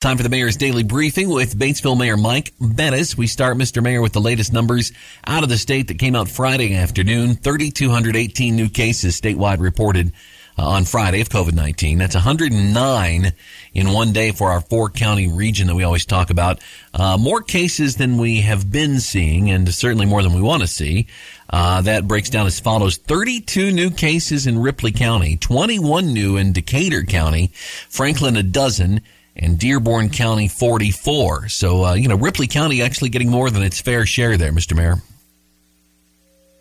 Time for the mayor's daily briefing with Batesville Mayor Mike Bettice. We start, Mr. Mayor, with the latest numbers out of the state that came out Friday afternoon. 3,218 new cases statewide reported uh, on Friday of COVID-19. That's 109 in one day for our four county region that we always talk about. Uh, more cases than we have been seeing and certainly more than we want to see. Uh, that breaks down as follows. 32 new cases in Ripley County, 21 new in Decatur County, Franklin a dozen, and Dearborn County 44. So, uh, you know, Ripley County actually getting more than its fair share there, Mr. Mayor.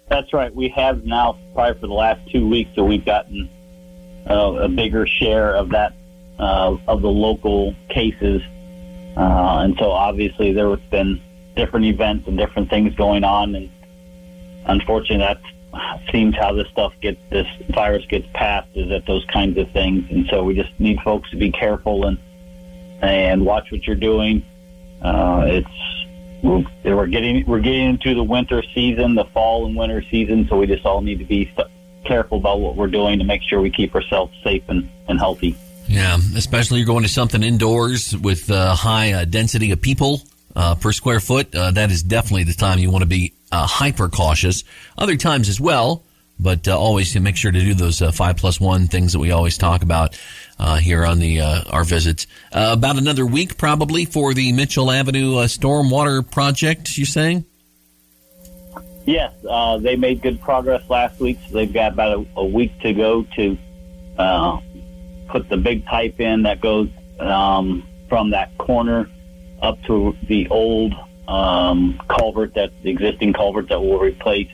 That's right. We have now, probably for the last two weeks, that we've gotten uh, a bigger share of that, uh, of the local cases. Uh, and so obviously there has been different events and different things going on. And unfortunately, that seems how this stuff gets, this virus gets passed is at those kinds of things. And so we just need folks to be careful and, and watch what you're doing. Uh, it's we're, getting we're getting into the winter season, the fall and winter season, so we just all need to be careful about what we're doing to make sure we keep ourselves safe and, and healthy. Yeah, especially you're going to something indoors with uh, high uh, density of people uh, per square foot. Uh, that is definitely the time you want to be uh, hyper cautious. Other times as well, but uh, always to make sure to do those uh, five plus one things that we always talk about uh, here on the uh, our visits. Uh, about another week probably for the Mitchell Avenue stormwater project. You're saying? Yes, they made good progress last week, so they've got about a, a week to go to put the big pipe in that goes um, from that corner up to the old um, culvert, that the existing culvert that will replace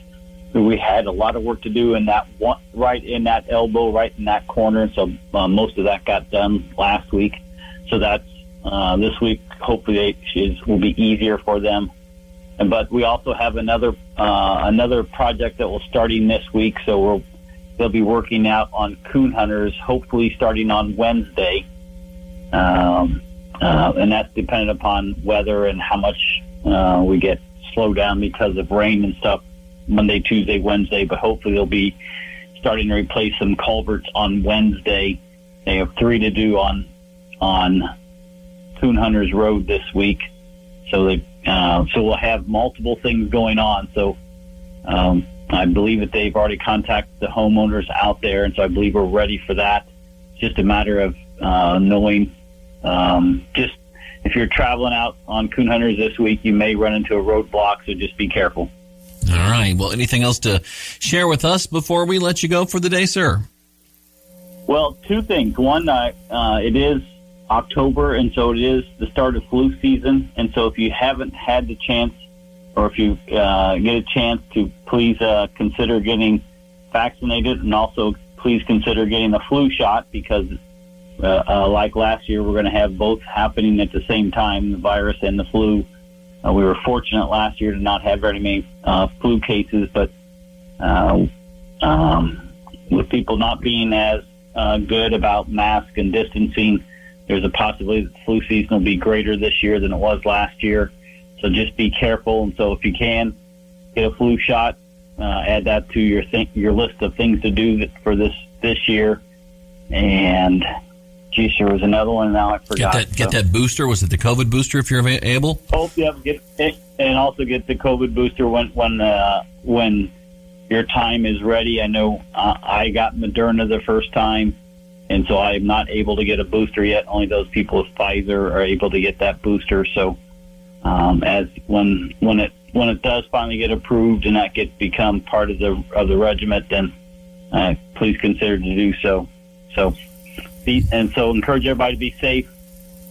we had a lot of work to do in that one, right in that elbow, right in that corner. So uh, most of that got done last week. So that's uh, this week. Hopefully, it will be easier for them. And, but we also have another uh, another project that will starting this week. So we'll they'll be working out on coon hunters. Hopefully, starting on Wednesday. Um, uh, and that's dependent upon weather and how much uh, we get slowed down because of rain and stuff Monday, Tuesday, Wednesday, but hopefully they'll be starting to replace some culverts on Wednesday. They have three to do on on Coon Hunters Road this week, so they uh, so we'll have multiple things going on. So um, I believe that they've already contacted the homeowners out there, and so I believe we're ready for that. It's just a matter of uh, knowing um, just if you're traveling out on coon hunters this week, you may run into a roadblock, so just be careful. All right. Well, anything else to share with us before we let you go for the day, sir? Well, two things. One, uh, uh, it is October, and so it is the start of flu season. And so if you haven't had the chance, or if you uh, get a chance to please uh, consider getting vaccinated, and also please consider getting a flu shot because, uh, like last year, we're going to have both happening at the same time, the virus and the flu. Uh, we were fortunate last year to not have very many uh, flu cases, but uh, um, with people not being as uh, good about mask and distancing, there's a possibility that flu season will be greater this year than it was last year. So just be careful. And so if you can get a flu shot, uh, add that to your th- your list of things to do for this this year. And geez, there was another one. Now I forgot. Get that, so. get that booster. Was it the COVID booster? If you're able. Oh, yeah. Get it, and also get the COVID booster when when uh, when your time is ready. I know uh, I got Moderna the first time, and so I'm not able to get a booster yet. Only those people with Pfizer are able to get that booster. So, um, as when when it when it does finally get approved and that gets become part of the of the regiment, then uh, please consider to do so. So be, and so encourage everybody to be safe.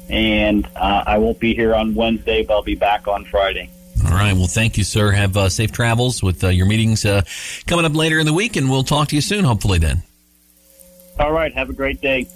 And uh, I won't be here on Wednesday, but I'll be back on Friday. All right. Well, thank you, sir. Have uh, safe travels with uh, your meetings uh, coming up later in the week, and we'll talk to you soon, hopefully, then. All right. Have a great day.